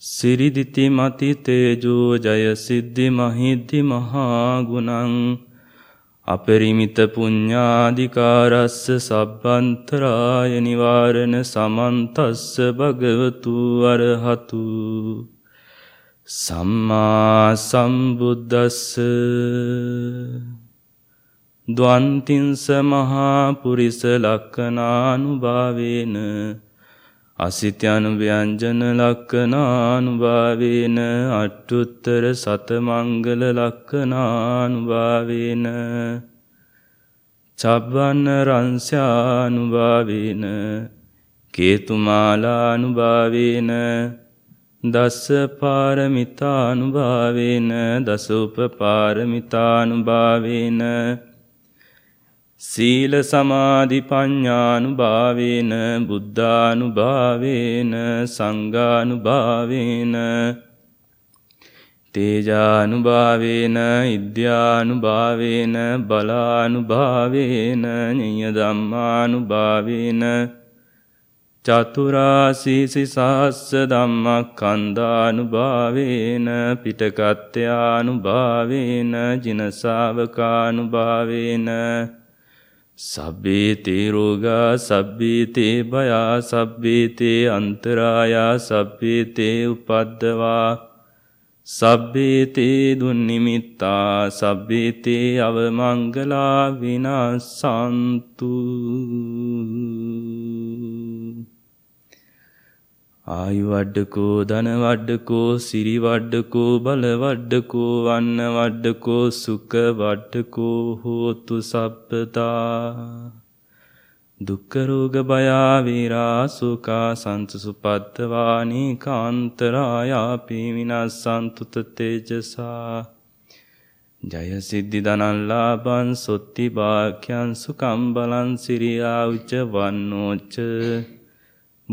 සිරිදිති මති තේජෝ ජය සිද්ධි මහිද්දි මහාගුණං අපරිමිත පුඤ්ඥාධිකාරස්ස සබ්බන්තරාය නිවාරණ සමන්තස්ස භගවතු අරහතු සම්මා සම්බුද්දස්ස දවන්තින්ස මහාපුරිස ලක්කනානුභාවේන අසිත්‍යනු ව්‍යංජන ලක්කනානුභාවේන අට්ටුත්තර සතමංගල ලක්කනානුභාවේන චබ්වන්න රංස්යානුභාවේන කේතුමාලානුභාවේන දස්ස පාරමිතානුභාවේන දසූප පාරමිතානුභාවේන සීල සමාධි පඤ්ඥානු භාවේන බුද්ධානු භාවේන සංගානු භාවේන තේජානු භාවේන ඉද්‍යානු භාවේන බලානු භාවේන නිය දම්මානු භාවේන චතුරාසීසි සහස්ස දම්මක් කන්දානු භාවේන පිටකත්්‍යයානු භාවේන ජිනසාාවකානු භාවේන සබ්බේ තේ රෝගා සබ්බේ තේ භයා සබ්බේ තේ අන්තරායා සබ්බේ තේ උපද්දවා සබ්බේ තේ දුන්නිමිත්තා සබ්බේ තේ අවමංගලා විනාසන්තු। ආයුවඩ්ඩකෝ ධනවඩ්ඩකෝ සිරිවඩ්ඩකෝ බලවඩ්ඩකෝ වන්න වඩ්ඩකෝ සුක වඩ්ඩකෝ හෝතු සප්පතා දුක්කරෝග බයාවීරා සුකා සන්තුසුපත්තවානී කාන්තරායාපී විනස් සන්තුත තේජසා. ජයසිද්ධි දනල්ලාබන් සොත්ති භාක්‍යන් සුකම්බලන් Siriya උච්ච වන්නෝච්ච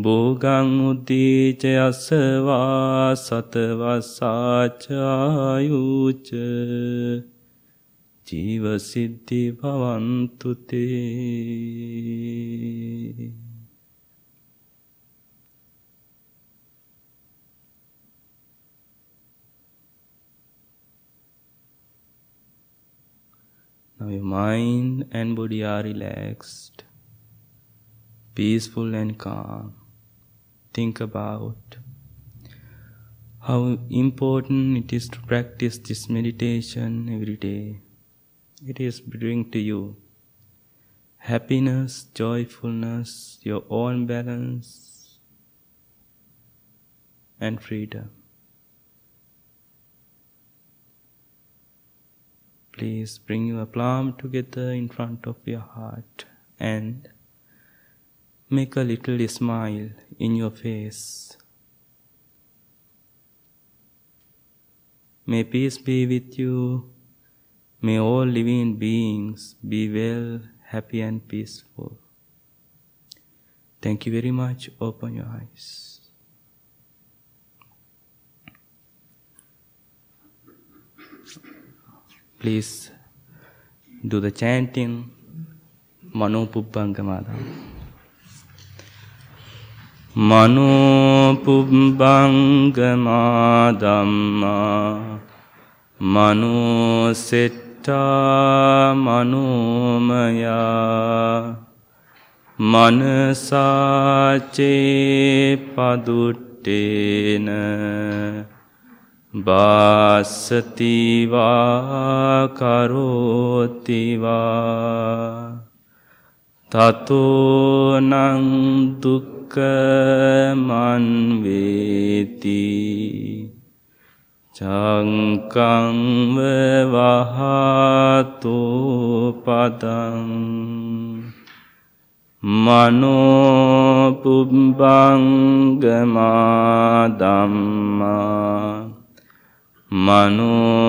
භෝගං උද්දීචයස්සවා සතවස්සාචායුච ජීවසිද්ධි පවන්තුතේ Now your mind and body are relaxed, peaceful and calm. Think about how important it is to practice this meditation every day. It is bring to you happiness, joyfulness, your own balance, and freedom. Please bring your palm together in front of your heart and Make a little smile in your face. May peace be with you. May all living beings be well, happy, and peaceful. Thank you very much. Open your eyes. Please do the chanting Mano මනුපුබ්බංගමා දම්මා මනුසෙට්ටා මනුමයා මනසාචේ පදුට්ටේන බාස්සතිවා කරෝතිවා තතෝනංදුක් දුක්කමන් වේති. චංකංව වහතු පතං. මනෝපුබ්බංගමා දම්මා මනෝසෙට්ටා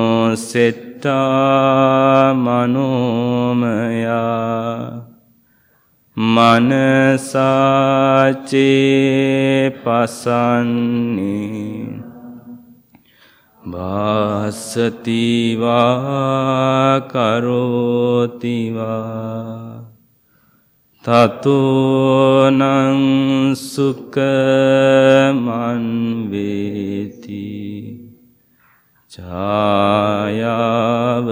මනෝමයා. මනසාචේ පසන්නේ. වාසතිවා කරෝතිවා. තතුනං සුකමන්වේති ජායාව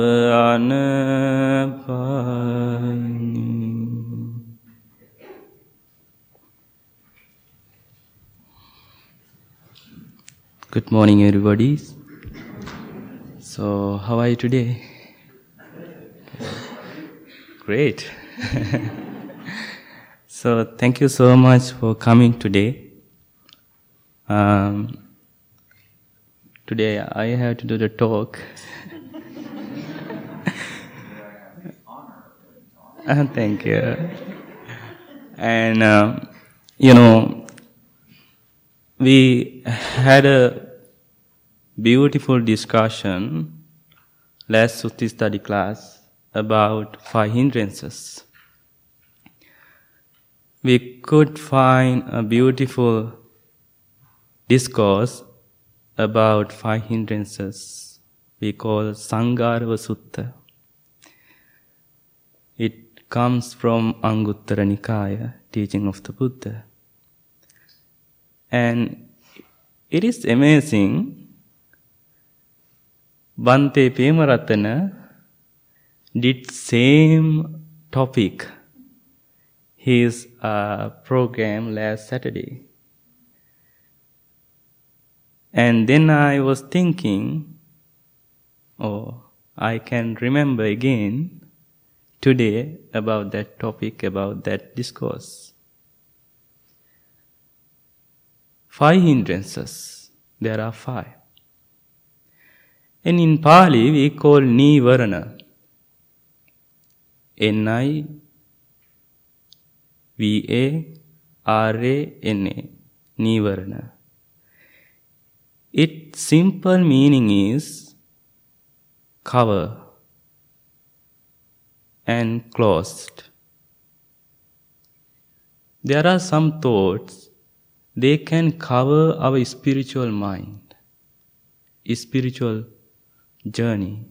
අනපයි. Good morning, everybody. So, how are you today? Great. so, thank you so much for coming today. Um, today, I have to do the talk. uh, thank you. And, uh, you know, we had a beautiful discussion last Sutti study class about five hindrances. We could find a beautiful discourse about five hindrances we call Sangarava Sutta. It comes from Anguttara Nikaya, teaching of the Buddha. And it is amazing. Bhante Pemaratana did same topic his uh, program last Saturday. And then I was thinking, oh, I can remember again today about that topic, about that discourse. Five hindrances. There are five. And in Pali we call Nivarana. N-I V-A-R-A-N-A. Nivarana. Its simple meaning is cover and closed. There are some thoughts they can cover our spiritual mind, spiritual journey.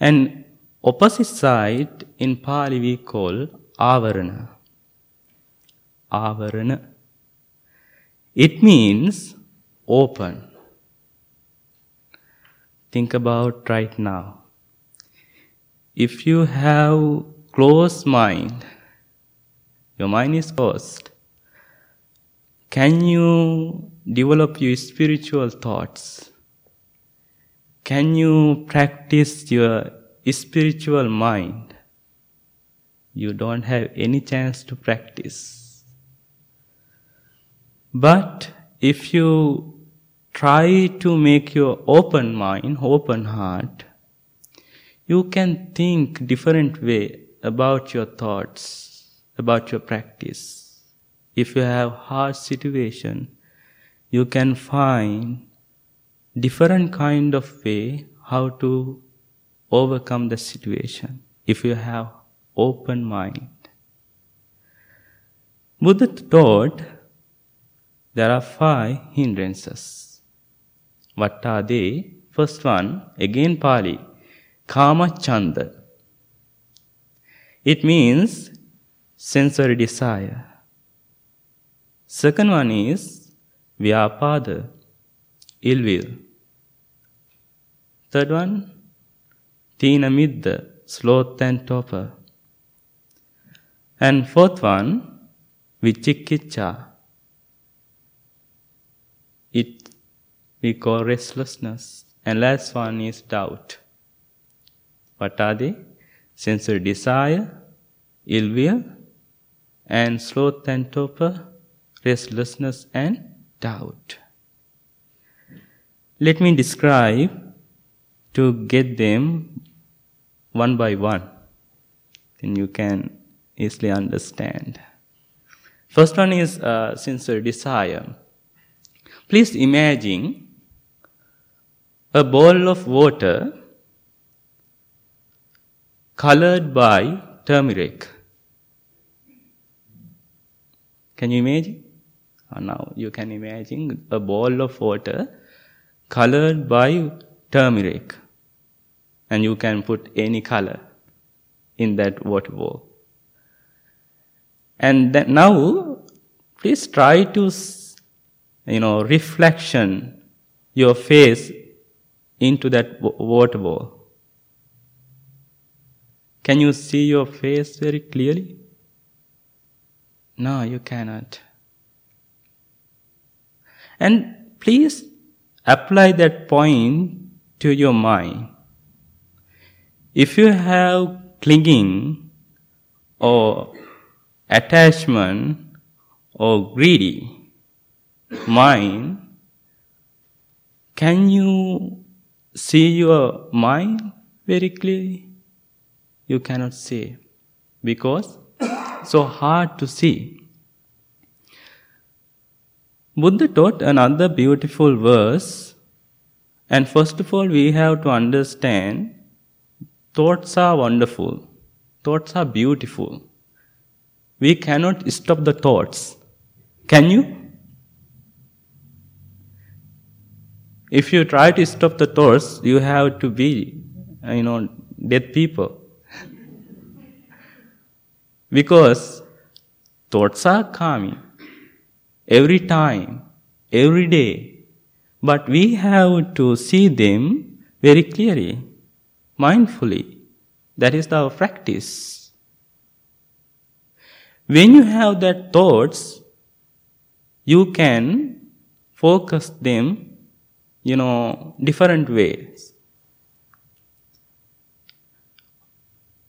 And opposite side in Pali we call avarana. Avarana. It means open. Think about right now. If you have closed mind, your mind is closed. Can you develop your spiritual thoughts? Can you practice your spiritual mind? You don't have any chance to practice. But if you try to make your open mind, open heart, you can think different way about your thoughts about your practice. If you have hard situation, you can find different kind of way how to overcome the situation if you have open mind. Buddha taught there are five hindrances. What are they? First one, again Pali, Kama Chanda. It means sensory desire. Second one is vyapada, ill will. Third one, tina midda, sloth and torpor. And fourth one, vichikicha. It we call restlessness. And last one is doubt. What are they? Sensory desire, ill will, and sloth and torpor, restlessness and doubt. Let me describe to get them one by one. Then you can easily understand. First one is uh, sincere desire. Please imagine a bowl of water colored by turmeric. Can you imagine? Uh, now you can imagine a bowl of water colored by turmeric. And you can put any color in that water bowl. And now, please try to, you know, reflection your face into that water bowl. Can you see your face very clearly? No, you cannot. And please apply that point to your mind. If you have clinging or attachment or greedy mind, can you see your mind very clearly? You cannot see because so hard to see. Buddha taught another beautiful verse, and first of all, we have to understand thoughts are wonderful, thoughts are beautiful. We cannot stop the thoughts. Can you? If you try to stop the thoughts, you have to be, you know, dead people. because thoughts are coming every time, every day. But we have to see them very clearly, mindfully. That is our practice. When you have that thoughts, you can focus them, you know, different ways.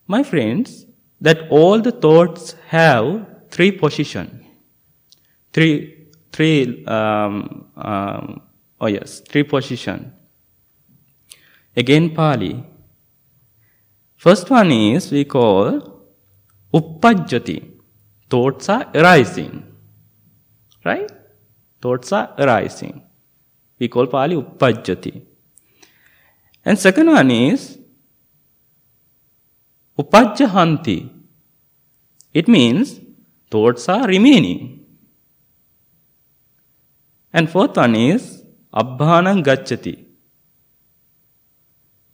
My friends, that all the thoughts have three positions three, three, um, um, oh yes, three position. Again Pali. First one is we call uppajjati. Thoughts are arising. Right? Thoughts are arising. We call Pali uppajjati. And second one is upajjahanti. It means thoughts are remaining. And fourth one is Abhanam Gachati.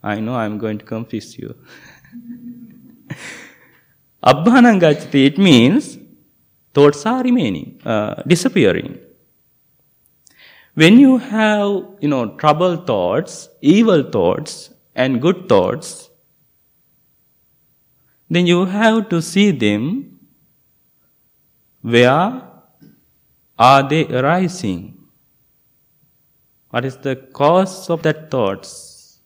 I know I'm going to confuse you. Abhanam Gachati, it means thoughts are remaining, uh, disappearing. When you have, you know, troubled thoughts, evil thoughts, and good thoughts, then you have to see them where are they arising? What is the cause of that thoughts?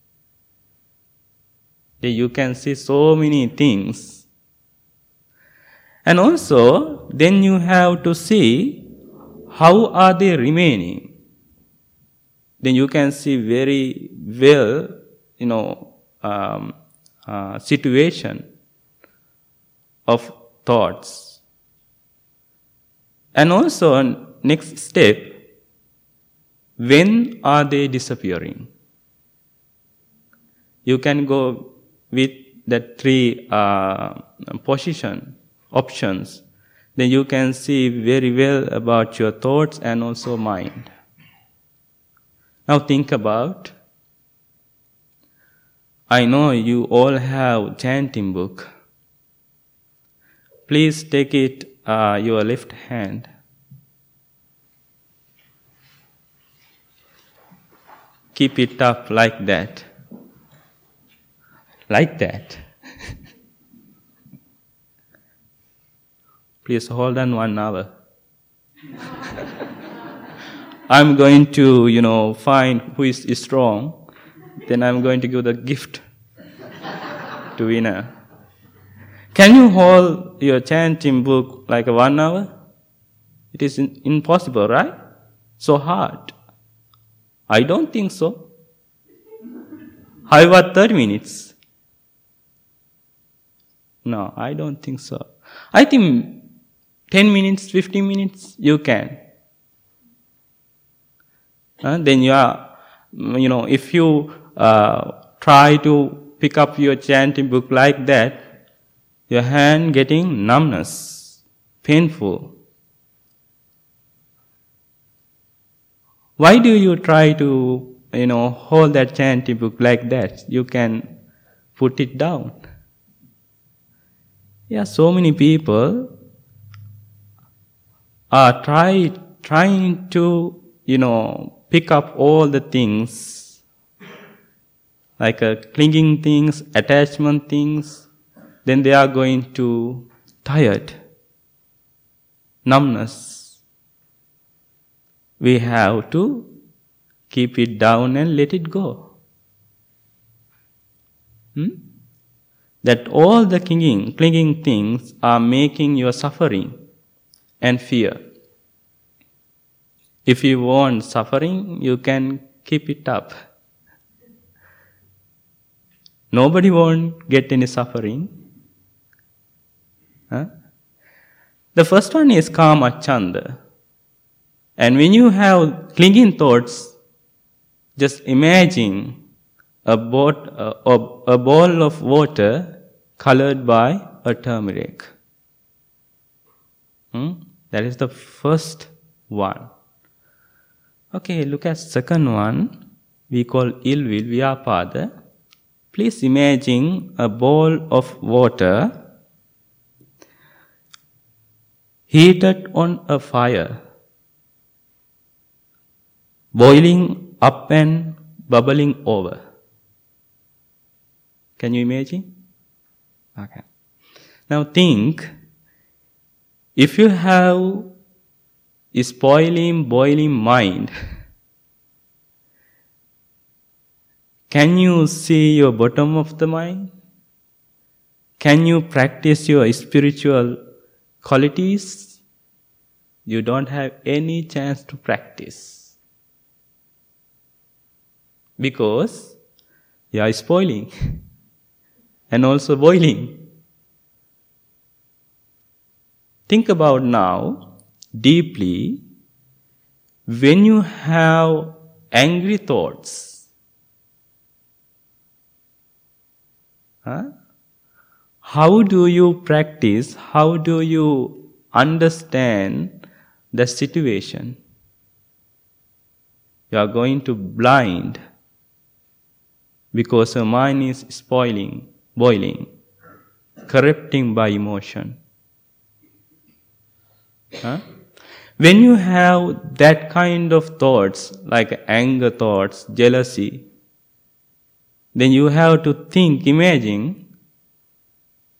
You can see so many things. And also, then you have to see how are they remaining. Then you can see very well, you know, um, uh, situation of thoughts. And also, next step, when are they disappearing? You can go with the three uh, position options. Then you can see very well about your thoughts and also mind. Now think about. I know you all have chanting book. Please take it uh, your left hand Keep it up like that. Like that. Please hold on one hour. I'm going to, you know, find who is strong. Then I'm going to give the gift to winner. Can you hold your chanting book like one hour? It is impossible, right? So hard. I don't think so. How about 30 minutes? No, I don't think so. I think 10 minutes, 15 minutes, you can. Uh, then you are, you know, if you uh, try to pick up your chanting book like that, your hand getting numbness, painful. Why do you try to, you know, hold that chanting book like that? You can put it down. Yeah, so many people are try, trying to, you know, pick up all the things, like uh, clinging things, attachment things, then they are going to tired, numbness. We have to keep it down and let it go. Hmm? That all the clinging, clinging things are making your suffering and fear. If you want suffering, you can keep it up. Nobody won't get any suffering. Huh? The first one is kama chanda. And when you have clinging thoughts, just imagine a, boat, a, a bowl of water colored by a turmeric. Hmm? That is the first one. Okay, look at second one. We call ill will, vyapada. Please imagine a bowl of water heated on a fire, boiling up and bubbling over. Can you imagine? Okay. Now think if you have a spoiling, boiling mind, can you see your bottom of the mind? Can you practice your spiritual qualities? You don't have any chance to practice. Because you are spoiling. and also boiling. Think about now deeply when you have angry thoughts. Huh? How do you practice? How do you understand the situation? You are going to blind because your mind is spoiling boiling, corrupting by emotion. Huh? When you have that kind of thoughts, like anger thoughts, jealousy, then you have to think, imagine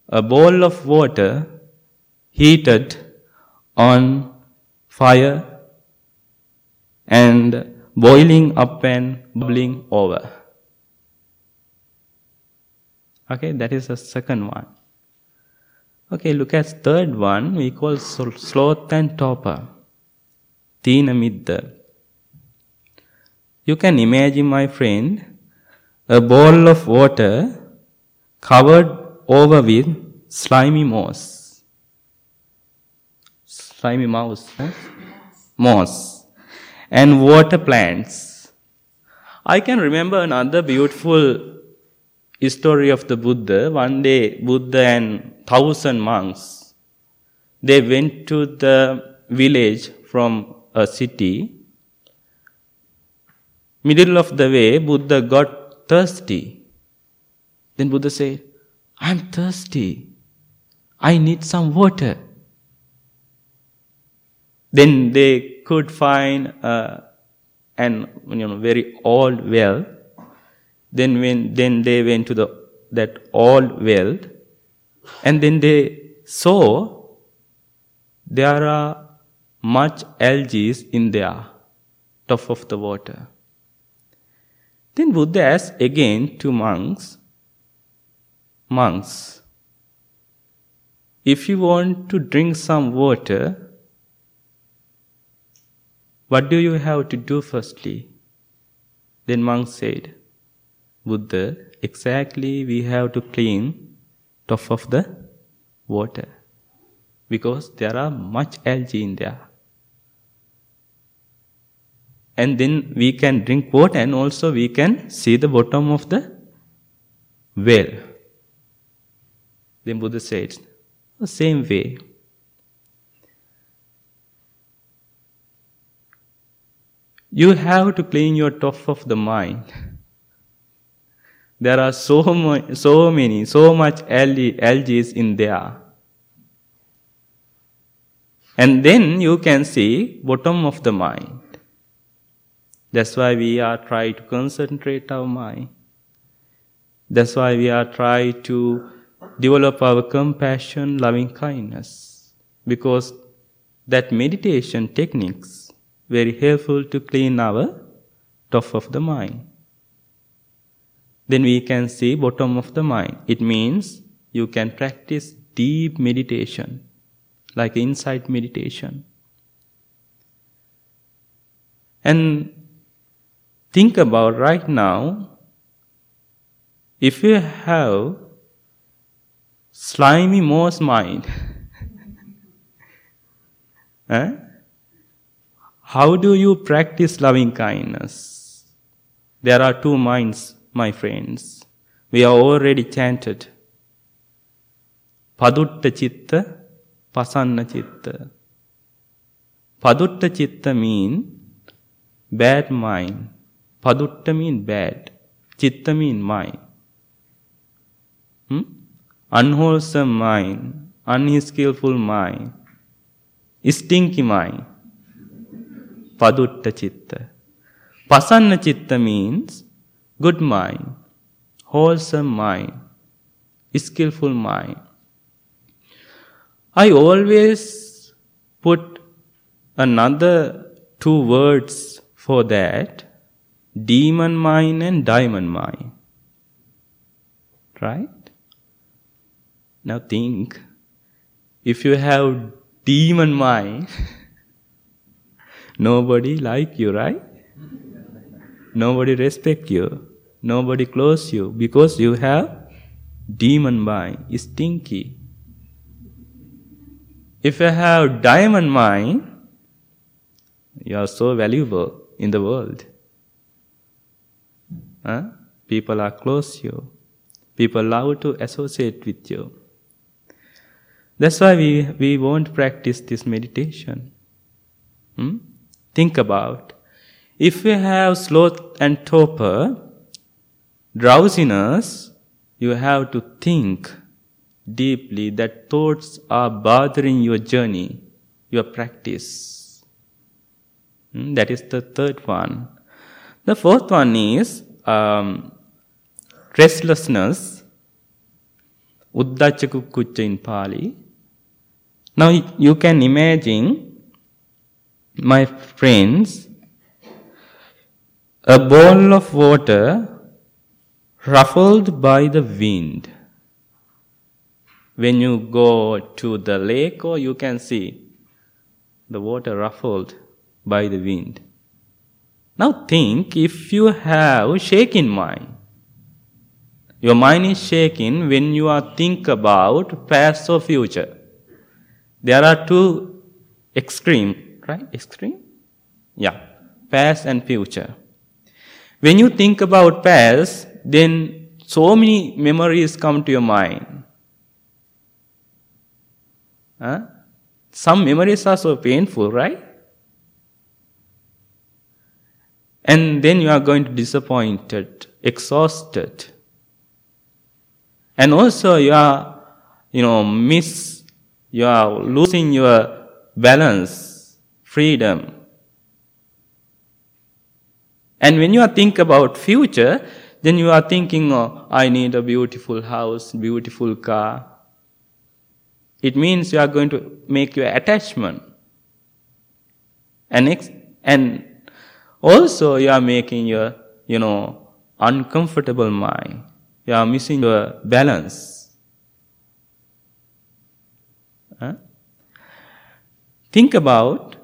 a bowl of water heated on fire and boiling up and bubbling over. Okay, that is the second one. Okay, look at third one. We call sloth and torpor. Tina. You can imagine, my friend, a bowl of water covered over with slimy moss. Slimy mouse, huh? moss, and water plants. I can remember another beautiful story of the Buddha. One day, Buddha and thousand monks, they went to the village from a city. Middle of the way, Buddha got thirsty. Then Buddha said, I'm thirsty. I need some water. Then they could find uh, an you know very old well then when then they went to the that old well, and then they saw there are much algae in there, top of the water. Then Buddha asked again to monks, monks, if you want to drink some water, what do you have to do firstly? Then monks said, Buddha, exactly we have to clean top of the water. because there are much algae in there. And then we can drink water and also we can see the bottom of the well. Then Buddha said, the same way. You have to clean your top of the mind. There are so, mu- so many, so much algae, in there. And then you can see bottom of the mind. That's why we are trying to concentrate our mind. That's why we are trying to develop our compassion, loving kindness. Because that meditation techniques very helpful to clean our top of the mind. Then we can see bottom of the mind. It means you can practice deep meditation, like insight meditation. And think about right now, if you have slimy mouse mind, eh? how do you practice loving kindness? There are two minds, my friends. We are already chanted. Padutta chitta, pasanna chitta. Padutta chitta mean bad mind. Padutta mean bad. Chitta mean mind. Hmm? Unwholesome mind, unskillful mind, stinky mind. Padutta chitta. Pasanna chitta means good mind, wholesome mind, skillful mind. I always put another two words for that demon mind and diamond mind. Right? Now think if you have demon mind, nobody like you, right? Nobody respect you. Nobody close you because you have demon mind, stinky. If you have diamond mind, you are so valuable in the world. Huh? People are close to you. People love to associate with you. That's why we, we won't practice this meditation. Hmm? Think about if you have sloth and torpor, drowsiness, you have to think deeply that thoughts are bothering your journey, your practice. Hmm? That is the third one. The fourth one is um, restlessness, uddachakukkucha in Pali. Now you can imagine, my friends, a bowl of water ruffled by the wind. When you go to the lake, or you can see the water ruffled by the wind. Now think if you have shaking mind. Your mind is shaking when you are think about past or future. There are two extreme, right? Extreme? Yeah. Past and future. When you think about past, then so many memories come to your mind. Huh? Some memories are so painful, right? And then you are going to disappointed, exhausted. And also you are, you know, miss, you are losing your balance, freedom. And when you are think about future, then you are thinking, oh, I need a beautiful house, beautiful car. It means you are going to make your attachment. And, ex- and also you are making your, you know, uncomfortable mind. You are missing your balance. Huh? Think about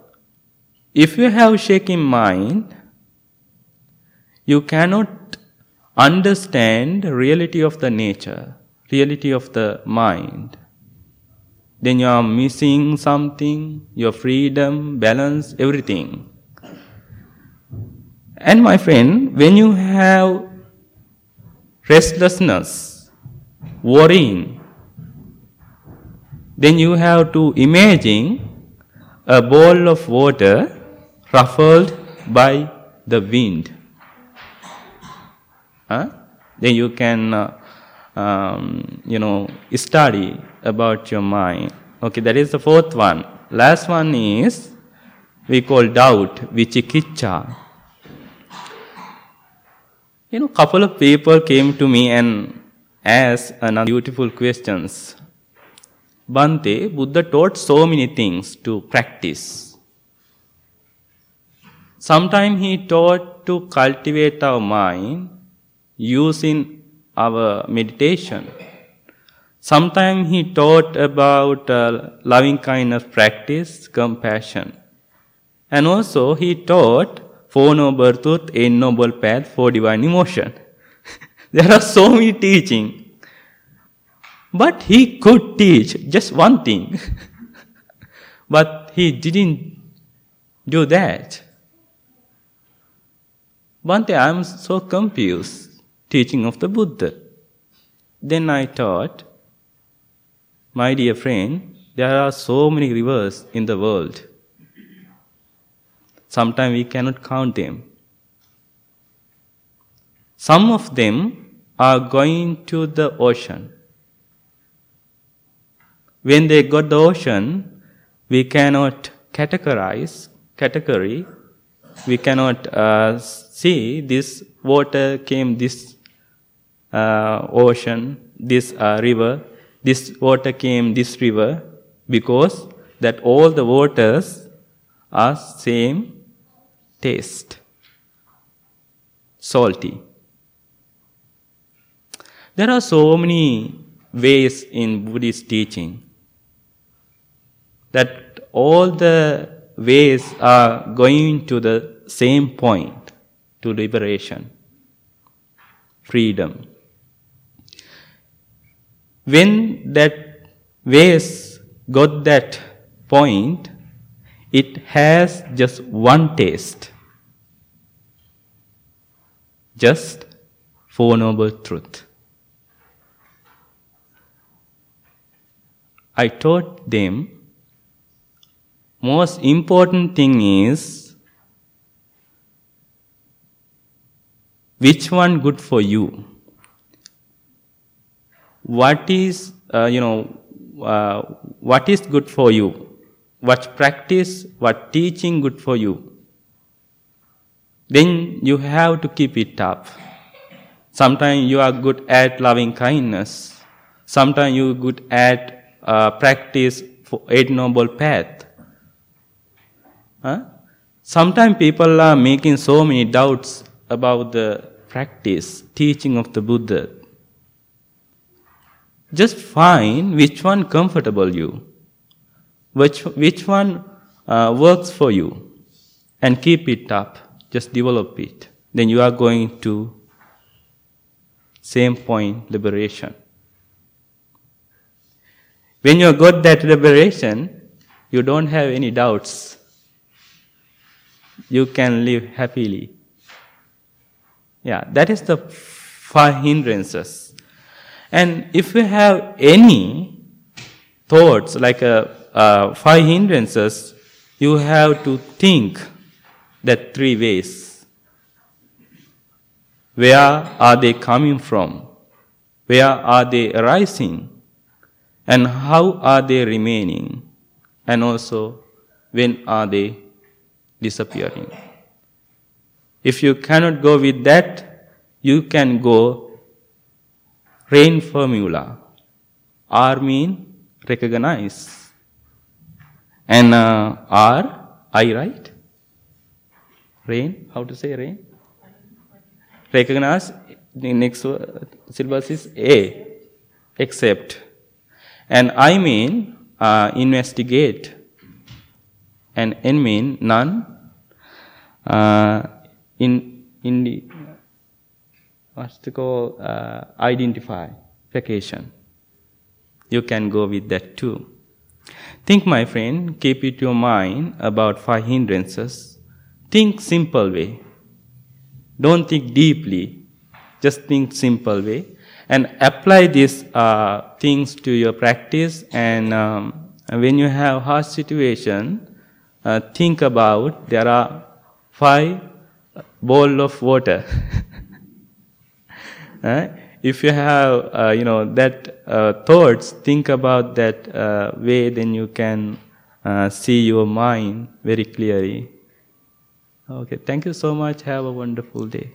if you have shaking mind, you cannot understand reality of the nature, reality of the mind. then you are missing something, your freedom, balance, everything. And my friend, when you have restlessness, worrying, then you have to imagine a bowl of water ruffled by the wind. Huh? Then you can, uh, um, you know, study about your mind. Okay, that is the fourth one. Last one is we call doubt, vichikicha. You know, couple of people came to me and asked another beautiful questions. Bhante, Buddha taught so many things to practice. Sometimes he taught to cultivate our mind using our meditation. Sometimes he taught about uh, loving kindness practice, compassion. And also he taught Four Noble Truth, Eight Noble Path, Four Divine Emotion. there are so many teaching. But he could teach just one thing. but he didn't do that. One day I am so confused, teaching of the Buddha. Then I thought, my dear friend, there are so many rivers in the world. Sometimes we cannot count them. Some of them are going to the ocean. When they got the ocean, we cannot categorize, category, we cannot uh, see this water came this uh, ocean, this uh, river, this water came this river because that all the waters are same taste salty. There are so many ways in buddhist teaching that all the ways are going to the same point to liberation freedom when that vase got that point, it has just one taste. Just Four Noble Truth. I taught them most important thing is which one good for you what is, uh, you know, uh, what is good for you? What practice, what teaching good for you? Then you have to keep it up. Sometimes you are good at loving kindness. Sometimes you are good at uh, practice for Eight Noble Path. Huh? Sometimes people are making so many doubts about the practice, teaching of the Buddha. Just find which one comfortable you, which, which one uh, works for you, and keep it up. Just develop it. Then you are going to same point liberation. When you got that liberation, you don't have any doubts. You can live happily. Yeah, that is the five hindrances. And if we have any thoughts like a, uh, five hindrances, you have to think that three ways. Where are they coming from? Where are they arising? And how are they remaining? And also, when are they disappearing? If you cannot go with that, you can go rain formula. R mean recognize. And uh, R, I right? Rain, how to say rain? Recognize, the next syllabus is A, accept. And I mean uh, investigate. And N mean none. Uh, in, in what's to call uh, identify vacation. You can go with that too. Think, my friend, keep it your mind about five hindrances. Think simple way. Don't think deeply. Just think simple way. And apply these uh, things to your practice. And um, when you have hard situation, uh, think about there are five bowl of water. if you have uh, you know that uh, thoughts think about that uh, way then you can uh, see your mind very clearly. Okay thank you so much. Have a wonderful day